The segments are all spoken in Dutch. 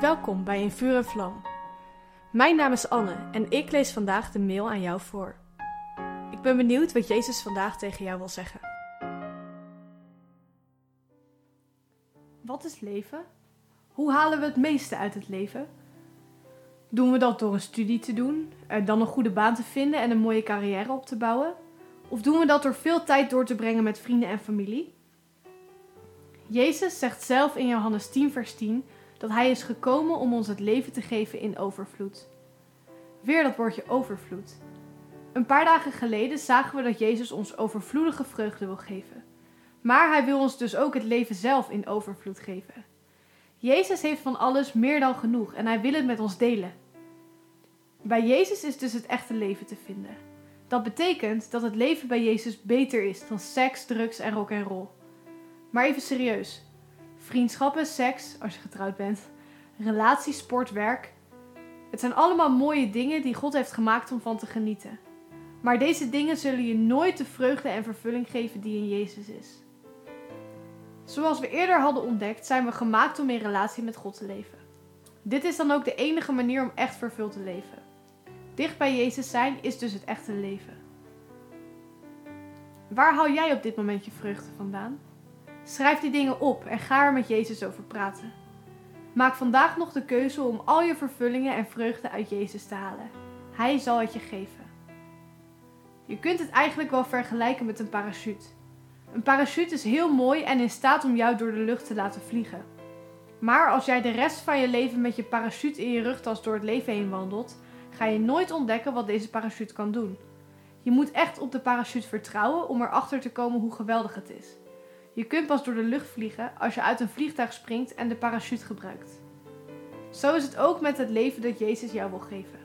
Welkom bij In Vuur en Vlam. Mijn naam is Anne en ik lees vandaag de mail aan jou voor. Ik ben benieuwd wat Jezus vandaag tegen jou wil zeggen. Wat is leven? Hoe halen we het meeste uit het leven? Doen we dat door een studie te doen, dan een goede baan te vinden en een mooie carrière op te bouwen? Of doen we dat door veel tijd door te brengen met vrienden en familie? Jezus zegt zelf in Johannes 10, vers 10 dat Hij is gekomen om ons het leven te geven in overvloed. Weer dat woordje overvloed. Een paar dagen geleden zagen we dat Jezus ons overvloedige vreugde wil geven. Maar Hij wil ons dus ook het leven zelf in overvloed geven. Jezus heeft van alles meer dan genoeg en Hij wil het met ons delen. Bij Jezus is dus het echte leven te vinden. Dat betekent dat het leven bij Jezus beter is dan seks, drugs en rock en roll. Maar even serieus. Vriendschappen, seks, als je getrouwd bent, relaties, sport, werk. Het zijn allemaal mooie dingen die God heeft gemaakt om van te genieten. Maar deze dingen zullen je nooit de vreugde en vervulling geven die in Jezus is. Zoals we eerder hadden ontdekt, zijn we gemaakt om in relatie met God te leven. Dit is dan ook de enige manier om echt vervuld te leven. Dicht bij Jezus zijn is dus het echte leven. Waar haal jij op dit moment je vreugde vandaan? Schrijf die dingen op en ga er met Jezus over praten. Maak vandaag nog de keuze om al je vervullingen en vreugde uit Jezus te halen. Hij zal het je geven. Je kunt het eigenlijk wel vergelijken met een parachute. Een parachute is heel mooi en in staat om jou door de lucht te laten vliegen. Maar als jij de rest van je leven met je parachute in je rugtas door het leven heen wandelt, ga je nooit ontdekken wat deze parachute kan doen. Je moet echt op de parachute vertrouwen om erachter te komen hoe geweldig het is. Je kunt pas door de lucht vliegen als je uit een vliegtuig springt en de parachute gebruikt. Zo is het ook met het leven dat Jezus jou wil geven.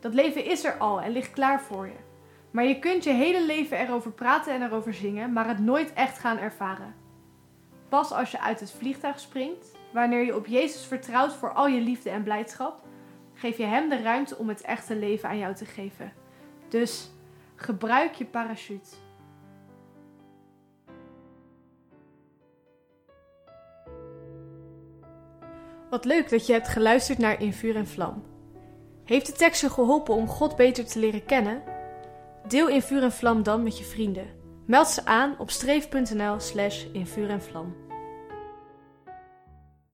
Dat leven is er al en ligt klaar voor je. Maar je kunt je hele leven erover praten en erover zingen, maar het nooit echt gaan ervaren. Pas als je uit het vliegtuig springt, wanneer je op Jezus vertrouwt voor al je liefde en blijdschap, geef je Hem de ruimte om het echte leven aan jou te geven. Dus gebruik je parachute. Wat leuk dat je hebt geluisterd naar In Vuur en Vlam. Heeft de tekst je geholpen om God beter te leren kennen? Deel In Vuur en Vlam dan met je vrienden. Meld ze aan op streef.nl slash in vuur en vlam.